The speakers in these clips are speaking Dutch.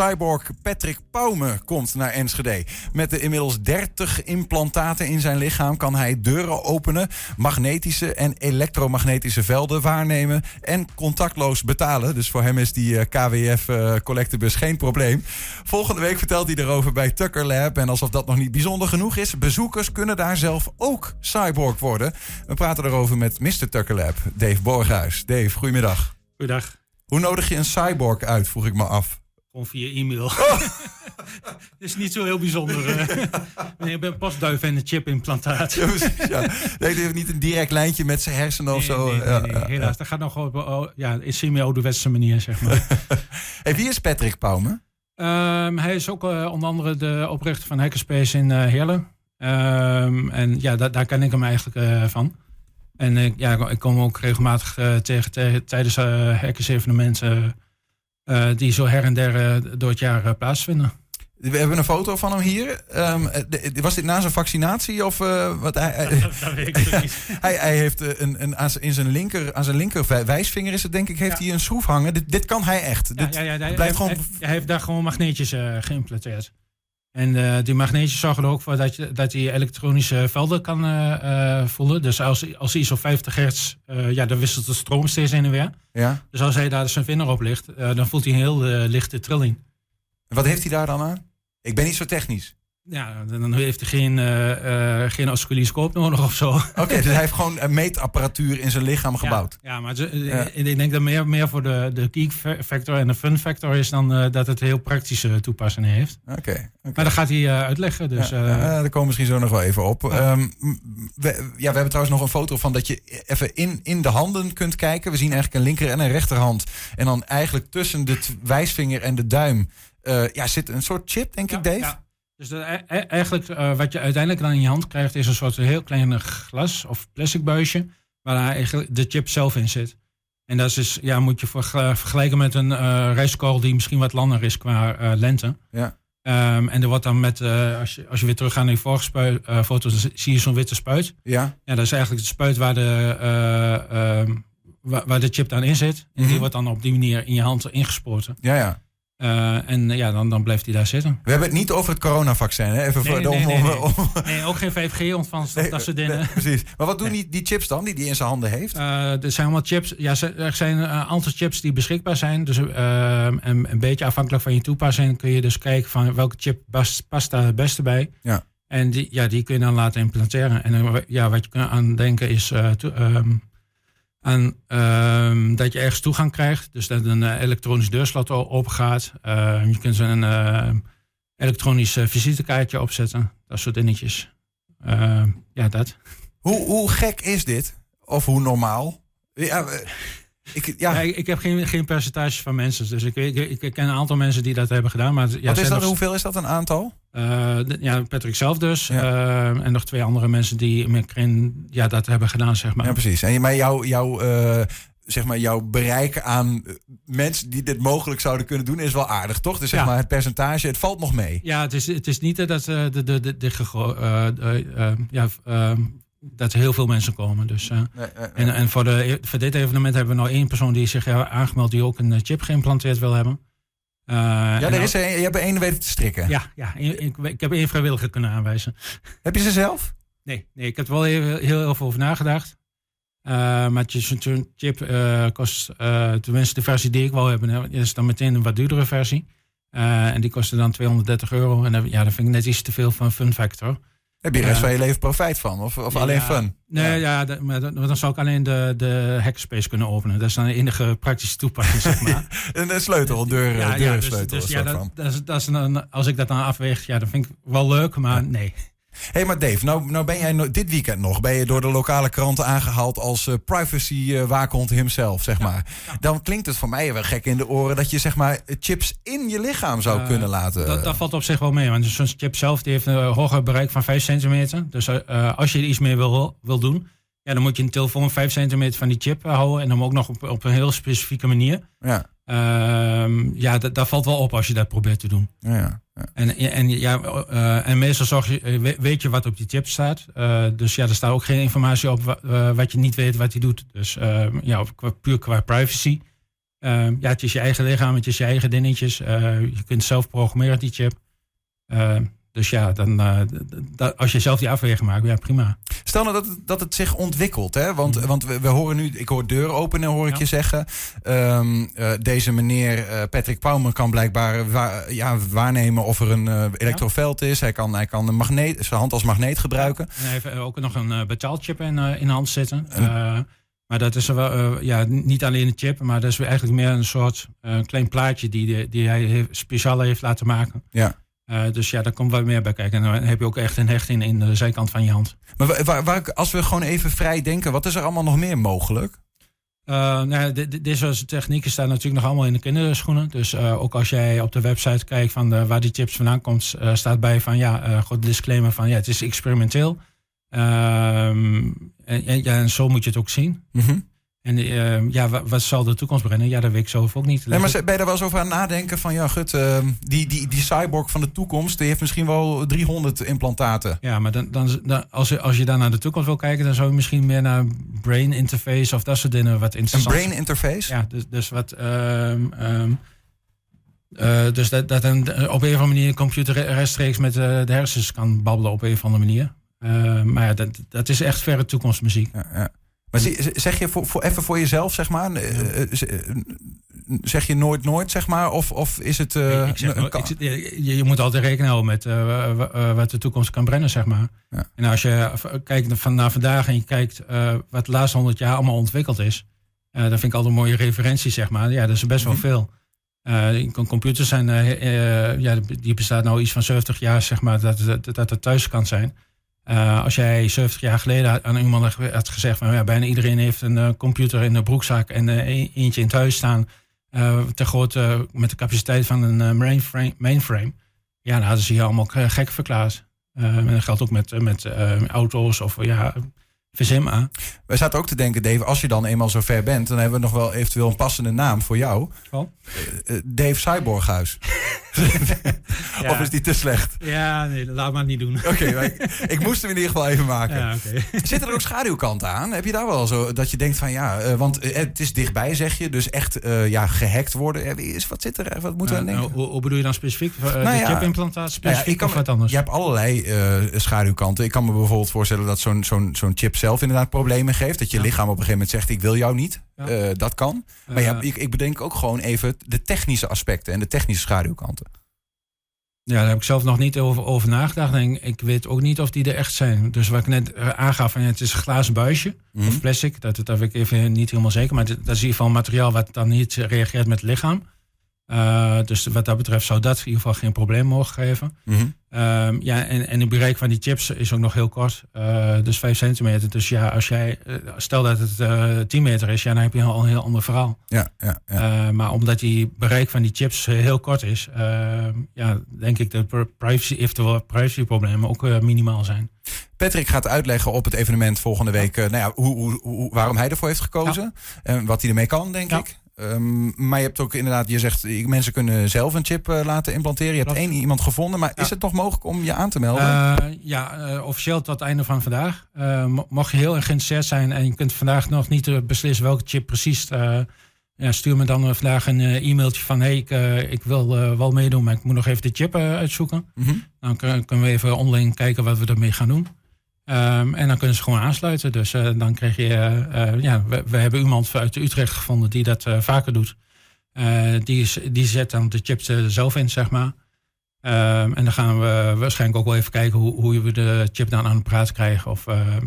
cyborg Patrick Paume komt naar Enschede. Met de inmiddels 30 implantaten in zijn lichaam kan hij deuren openen, magnetische en elektromagnetische velden waarnemen en contactloos betalen. Dus voor hem is die eh, KWF uh, collectebus geen probleem. Volgende week vertelt hij erover bij Tucker Lab. En alsof dat nog niet bijzonder genoeg is, bezoekers kunnen daar zelf ook cyborg worden. We praten erover met Mr. Tucker Lab, Dave Borghuis. Dave, goedemiddag. Goedendag. Hoe nodig je een cyborg uit, vroeg ik me af. Gewoon via e-mail. Oh. is niet zo heel bijzonder. Uh. ik ben pasduif en een chipimplantaat. ja, ja. Nee, die heeft niet een direct lijntje met zijn hersenen of zo. Nee, nee, nee, helaas. Dat gaat nog op oh, ja, in semi-ouderwetse manier, zeg maar. hey, wie is Patrick Paume? Um, hij is ook uh, onder andere de oprichter van Hackerspace in uh, Heerlen. Um, en ja, da daar ken ik hem eigenlijk uh, van. En ja, ik kom ook regelmatig tegen, tegen, tijdens hackers-evenementen die zo her en der door het jaar plaatsvinden. We hebben een foto van hem hier. Um, was dit na zijn vaccinatie? Of, uh, wat hij, dat, weet ik niet. hij, hij heeft een, een, aan, in zijn linker, aan zijn linker wijsvinger is het denk ik, heeft hij een schroef hangen. Dit, dit kan hij echt. Ja, dit ja, ja, hij, blijft gewoon... Hij, hij, heeft daar gewoon magneetjes uh, geïmplanteerd. En uh, die magneetjes zorgen er ook voor dat, je, dat hij elektronische velden kan uh, voelen. Dus als, als hij zo 50 hertz, ja, dan wisselt de stroom steeds in en weer. Ja. Dus als hij daar zijn vinger op ligt, dan voelt hij een heel lichte trilling. En wat heeft hij daar dan aan? Ik ben niet zo technisch. Ja, dan heeft hij geen, uh, uh, geen oscilloscoop nodig of zo. Oké, dus hij heeft gewoon een meetapparatuur in zijn lichaam gebouwd. Ja, maar ik denk dat meer, meer voor de, de geek factor en de fun factor is dan uh, dat het heel praktische toepassingen heeft. Oké. Okay, Maar dat gaat hij uitleggen. Dus, ja, daar komen we misschien zo nog wel even op. Um, we, ja, we hebben trouwens nog een foto van dat je even in, in de handen kunt kijken. We zien eigenlijk een linker en een rechterhand. En dan eigenlijk tussen de wijsvinger en de duim ja, zit een soort chip, denk ik, Dave. Dus e-, e-, eigenlijk uh, wat je uiteindelijk dan in je hand krijgt, is een soort heel klein glas of plastic buisje, waar eigenlijk de chip zelf in zit. En dat is, dus, ja, moet je vergelijken met een uh, rijstkorrel die misschien wat langer is qua uh, lengte. Ja. Um, en er wordt dan met, als, je, als je weer terug gaat naar je vorige spuit, foto, dan zie je zo'n witte spuit. Ja. ja. Dat is eigenlijk de spuit waar de, ehm, waar, waar, de chip dan in zit. En mm -hmm. die wordt dan op die manier in je hand ingespoten. Ja, ja. Uh, en ja, dan, dan blijft hij daar zitten. We hebben het niet over het coronavaccin. Hè? Even nee, voor de nee, nee, om, nee, ook geen 5G-ontvangst of dat soort dingen. precies. Maar wat doen die, die chips dan, die hij in zijn handen heeft? Uh, er zijn allemaal chips. Ja, er zijn een aantal chips die beschikbaar zijn. Dus uh, een, een beetje afhankelijk van je toepassing kun je dus kijken van welke chip past, past daar het beste bij. Ja. En die, ja, die kun je dan laten implanteren. En ja, wat je kunt aan denken is um, en um, dat je ergens toegang krijgt. Dus dat een uh, elektronisch deurslot open gaat. Uh, je kunt een uh, elektronisch visitekaartje opzetten. Dat soort dingetjes. ja, dat. Hoe, hoe gek is dit? Of hoe normaal? Ja, ik, ja. ja ik, heb geen, geen percentage van mensen. Dus ik, ik, ik, ken een aantal mensen die dat hebben gedaan. Maar, ja, Wat is dat, hoeveel is dat een aantal? Uh, ja, Patrick zelf dus. Ja. Uh, en nog twee andere mensen die met ja, dat hebben gedaan, zeg maar. Ja, precies. En maar jouw jou, uh, zeg maar, jouw bereik aan mensen die dit mogelijk zouden kunnen doen is wel aardig, toch? Dus zeg ja. maar het percentage, het valt nog mee. Ja, het is, het is niet dat de, de, de, de, de ja, dat er heel veel mensen komen. Dus, uh, nee, nee, en, en voor, de, voor dit evenement hebben we nog één persoon die zich heeft aangemeld die ook een chip geïmplanteerd wil hebben. Uh, ja, er is een, je hebt er één weten te strikken. Ja, ja ik, ik heb één vrijwilliger kunnen aanwijzen. Heb je ze zelf? Nee, nee ik heb er wel heel, heel, heel veel over nagedacht. Uh, maar zo'n chip kost, tenminste de versie die ik wil hebben, is dan meteen een wat duurdere versie. en die kostte dan 230 euro. En ja, dat vind ik net iets te veel van fun factor. Heb je de rest van je leven profijt van? Of, of alleen fun? Nee, ja, ja maar dan zou ik alleen de, de hackerspace kunnen openen. Dat is dan de enige praktische toepassing, zeg maar. een sleutel, deur, ja, deur ja, dus, dus ja, dat, dat, is, dat is een, als ik dat dan afweeg, ja, dan vind ik wel leuk, maar nee. Hé, hey, maar Dave, nou, nou ben jij dit weekend nog ben je door de lokale kranten aangehaald als uh, privacy uh, waakhond himself, zeg maar. Ja. Dan klinkt het voor mij wel gek in de oren dat je zeg maar chips in je lichaam zou uh, kunnen laten. Dat, dat, valt op zich wel mee, want zo'n chip zelf die heeft een hoger bereik van 5 centimeter. Dus als je er iets mee wil, wil doen, ja, dan moet je een telefoon 5 centimeter van die chip houden en dan ook nog op, op een heel specifieke manier. Ja. Uh, ja, daar valt wel op als je dat probeert te doen. Ja, ja. En, en, ja, uh, en meestal zorg je, weet je wat op die chip staat. Uh, dus ja, er staat ook geen informatie op wat je niet weet wat hij doet. Dus ja, puur qua privacy Ehm, ja, het is je eigen lichaam, het is je eigen dingetjes. je kunt zelf programmeren die chip. Ehm, dus ja, dan, als je zelf die afweging maakt, ja prima. Stel nou dat, het, dat het zich ontwikkelt, hè? Want, mhm. want we, we, horen nu, ik hoor deuren openen, hoor ik je zeggen. Um, uh, deze meneer uh, Patrick Pauwman kan blijkbaar wa ja, waarnemen of er een elektroveld is. Hij kan, hij kan een magneet, zijn hand als magneet gebruiken. En hij heeft ook nog een betaalchip in, in de hand zitten. maar dat is wel, ja, niet alleen een chip, maar dat is eigenlijk meer een soort klein plaatje die, die hij speciaal heeft laten maken. Ja. Uh, dus ja, daar komt wat meer bij kijken. En dan heb je ook echt een hechting in de zijkant van je hand. Maar waar, waar, als we gewoon even vrij denken, wat is er allemaal nog meer mogelijk? Uh, nou, soort technieken staan natuurlijk nog allemaal in de kinderschoenen. Dus uh, ook als jij op de website kijkt van de, waar die chips vandaan komt, staat bij van ja, goed disclaimer van ja, het is experimenteel. Ehm, en, en, ja, en zo moet je het ook zien. Mm en uh, ja, wat, zal de toekomst brengen? Ja, dat weet ik zelf ook niet. Nee, maar ben je daar wel eens over aan nadenken? Van ja, gut, uh, die, die, die cyborg van de toekomst, die heeft misschien wel 300 implantaten. Ja, maar dan, dan, dan, als, je, als je dan naar de toekomst wil kijken, dan zou je misschien meer naar brain interface of dat soort dingen wat interessant Een brain interface? Ja, dus, dus wat. Um, uh, dus dat, dat een, op een of andere manier een computer rechtstreeks met uh, de hersens kan babbelen op een of andere manier. Maar ja, dat, dat is echt verre toekomstmuziek. Ja, ja. Maar zeg je voor, voor, even voor jezelf, zeg maar, eh, eh, eh, zeg je nooit nooit, zeg maar, of, of is het... Uh, ik zeg, ik, je, je, moet altijd rekenen houden met uh, wat de toekomst kan brengen, zeg maar. Ja. En als je kijkt van naar vandaag en je kijkt wat de laatste honderd jaar allemaal ontwikkeld is, dat vind ik altijd een mooie referentie, zeg maar. Ja, dat is best wel mhm. veel. computers zijn, ja, die bestaat nou iets van 70 jaar, zeg maar, dat, dat, dat het thuis kan zijn. Uh, als jij 70 jaar geleden aan iemand had gezegd van ja, bijna iedereen heeft een uh, computer in de broekzak en uh, eentje in het huis staan te groot met de capaciteit van een mainframe, mainframe. Ja, dan hadden ze hier allemaal gek verklaard. en dat geldt ook met, met auto's of ja, verzin maar. Wij zaten ook te denken, Dave, als je dan eenmaal zo ver bent, dan hebben we nog wel eventueel een passende naam voor jou. Oh. Dave Cyborghuis. Of is die te slecht? Ja, nee, laat maar niet doen. Oké, ik, moest hem in ieder geval even maken. Ja, okay. Zitten er ook schaduwkanten aan? Heb je daar wel zo dat je denkt van ja, uh, want uh, het is dichtbij zeg je, dus echt uh, ja, gehackt worden. Is, wat zit er? Wat moeten we aan denken? Hoe, hoe, bedoel je dan specifiek? Nou, de chipimplantaat specifiek ja, kan, of wat anders? Je hebt allerlei schaduwkanten. Ik kan me bijvoorbeeld voorstellen dat zo'n zo'n zo'n chip zelf inderdaad problemen geeft. Dat je lichaam op een gegeven moment zegt ik wil jou niet. Dat kan. Maar ja, ik, ik bedenk ook gewoon even de technische aspecten en de technische schaduwkanten. Ja, daar heb ik zelf nog niet over, over nagedacht. En ik weet ook niet of die er echt zijn. Dus wat ik net eh, aangaf, van, het is een glazen buisje mm of plastic. Dat, dat weet ik even niet helemaal zeker. Maar dat is in ieder geval materiaal wat dan niet reageert met het lichaam. Uh, dus wat dat betreft zou dat in ieder geval geen probleem mogen geven. Mm Um, ja, en, en het bereik van die chips is ook nog heel kort. Uh, dus 5 centimeter. Dus ja, als jij, uh, stel dat het uh, 10 meter is, ja, dan heb je al een heel ander verhaal. Ja, ja, ja. maar omdat die bereik van die chips heel kort is, ehm, ja, denk ik dat privacy, eventueel privacyproblemen ook minimaal zijn. Patrick gaat uitleggen op het evenement volgende week nou ja, hoe, hoe, hoe, waarom hij ervoor heeft gekozen. En wat hij ermee kan, denk ik. Um, maar je hebt ook inderdaad, je zegt mensen kunnen zelf een chip uh, laten implanteren. Je hebt één iemand gevonden, maar is het nog mogelijk om je aan te melden? Uh, ja, uh, officieel tot het einde van vandaag. mocht je heel erg geïnteresseerd zijn en je kunt vandaag nog niet beslissen welke chip precies. Ja, stuur me dan vandaag een e-mailtje van: hey, ik, ik wil wel meedoen, maar ik moet nog even de chip uitzoeken. Mm -hmm. Dan kunnen we even online kijken wat we ermee gaan doen. Um, en dan kunnen ze gewoon aansluiten. Dus uh, dan krijg je, uh, ja, we, hebben iemand uit Utrecht gevonden die dat vaker doet. die, die zet dan de chips zelf in, zeg maar. Um, en dan gaan we waarschijnlijk ook wel even kijken hoe, hoe we de chip dan aan de praat krijgen. Of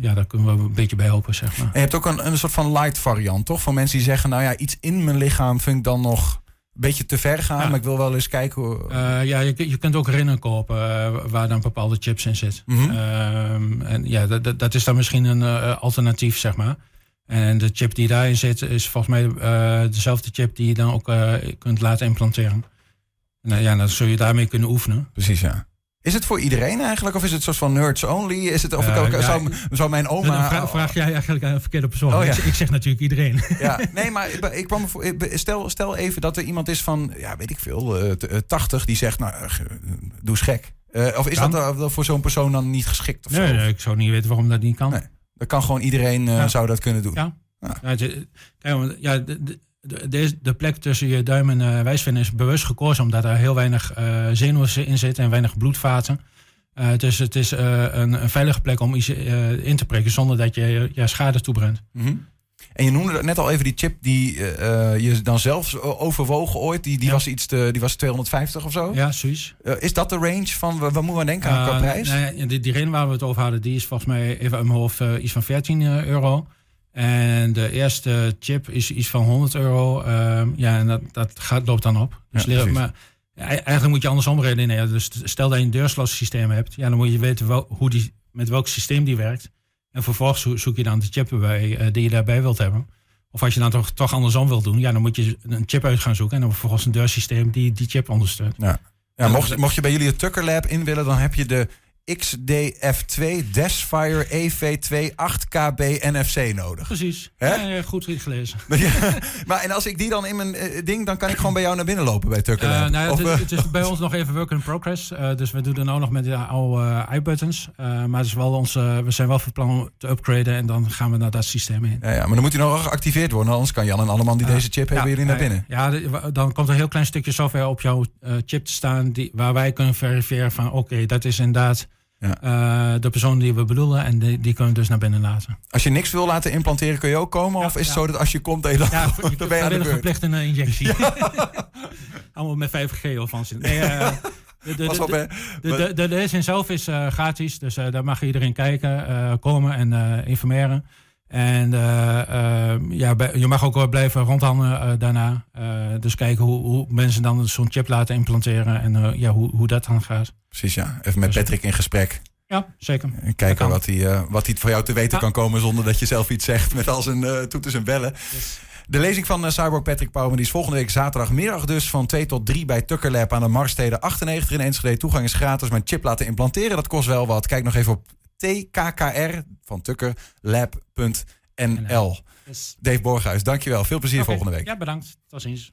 ja, daar kunnen we een beetje bij helpen, zeg maar. En je hebt ook een, een soort van light variant, toch? Van mensen die zeggen, nou ja, iets in mijn lichaam vind ik dan nog beetje te ver gaan, maar ik wil wel eens kijken hoe... Uh, ja, je, je kunt ook rinnen kopen uh, waar dan bepaalde chips in zitten. Mm -hmm. uh, en ja, dat, dat is dan misschien een uh, alternatief, zeg maar. En de chip die daarin zit is volgens mij dezelfde chip die je dan ook kunt laten implanteren. Nou ja, dan zul je daarmee kunnen oefenen. Precies, ja. Is het voor iedereen eigenlijk? Of is het soort van nerds only? Is het, of ik ook, ja, zou, zou mijn oma... Vraag, vraag, jij eigenlijk aan een verkeerde persoon. Oh, ja. ik, ik, zeg natuurlijk iedereen. Ja, nee, maar ik, ik kwam stel, stel even dat er iemand is van, ja, weet ik veel, uh, 80 die zegt, nou, doe eens gek. Uh, of is dat uh, voor zo'n persoon dan niet geschikt? Of nee, nee, ik zou niet weten waarom dat niet kan. Nee, dat kan gewoon iedereen zou dat kunnen doen. Ja. ja. ja, ja de, de, de, de plek tussen je duim en uh, wijsvinger is bewust gekozen omdat er heel weinig uh, zenuwen in zitten en weinig bloedvaten. Uh, dus het is een, een, veilige plek om iets in te prikken zonder dat je je schade toebrengt. Mm -hmm. En je noemde net al even die chip die je dan zelf overwogen ooit. Die, die, ja. was iets te, die was 250 of zo? Ja, zoiets. is dat de range van, wat moeten we denken aan qua prijs? Nee, die, die reden waar we het over hadden, die is volgens mij even uit mijn hoofd iets van 14 euro. En de eerste chip is iets van 100 euro. Uh, ja, en dat, dat gaat, loopt dan op. Dus ja, maar eigenlijk moet je andersom redeneren. Dus stel dat je een deurslotsysteem hebt, ja, dan moet je weten wel, hoe die, met welk systeem die werkt. En vervolgens zoek je dan de chip bij, uh, die je daarbij wilt hebben. Of als je dan toch, toch andersom wilt doen, ja, dan moet je een chip uit gaan zoeken. En dan vervolgens een deursysteem die die chip ondersteunt. Ja. Ja, mocht, mocht je bij jullie het Tucker Lab in willen, dan heb je de XDF2 Desfire EV2 8KB NFC nodig. Precies. Ja, goed gelezen. maar en als ik die dan in mijn uh, ding, dan kan ik gewoon bij jou naar binnen lopen bij Tucker uh, nou, het, is, het, is bij ons nog even work in progress. Dus we doen er nou nog met de oude iButtons. maar het is wel onze, we zijn wel van plan te upgraden en dan gaan we naar dat systeem heen. Ja, ja maar dan moet hij nog geactiveerd worden. Anders kan Jan en Alleman die deze chip hebben jullie naar binnen. Ja, dan komt er een heel klein stukje software op jouw chip te staan die, waar wij kunnen verifiëren van oké, dat is inderdaad ja. Uh, de persoon die we bedoelen. En die, die kunnen we dus naar binnen laten. Als je niks wil laten implanteren, kun je ook komen? of is het zo dat als je komt, dan, ja, dan ben je aan de verplicht een injectie. Allemaal met 5G of van nee, uh, de, de, de, zelf is uh, gratis. Dus daar mag iedereen kijken, komen en informeren. En ja, je mag ook wel blijven rondhangen daarna. dus kijken hoe, hoe mensen dan zo'n chip laten implanteren. En ja, hoe, hoe dat dan gaat. Precies, ja. Even met Patrick in gesprek. Ja, zeker. En kijken wat hij, uh, wat hij voor jou te weten kan komen zonder dat je zelf iets zegt met al zijn uh, toeters en bellen. De lezing van uh, Cyborg Patrick Pauwman die is volgende week zaterdagmiddag dus van 2 tot 3 bij Tucker Lab aan de Marstede 98 in Enschede. Toegang is gratis, maar chip laten implanteren, dat kost wel wat. Kijk nog even op tkkr van tukkerlab.nl. Yes. Dave Borghuis, dankjewel. Veel plezier okay. volgende week. Ja, bedankt. Tot ziens.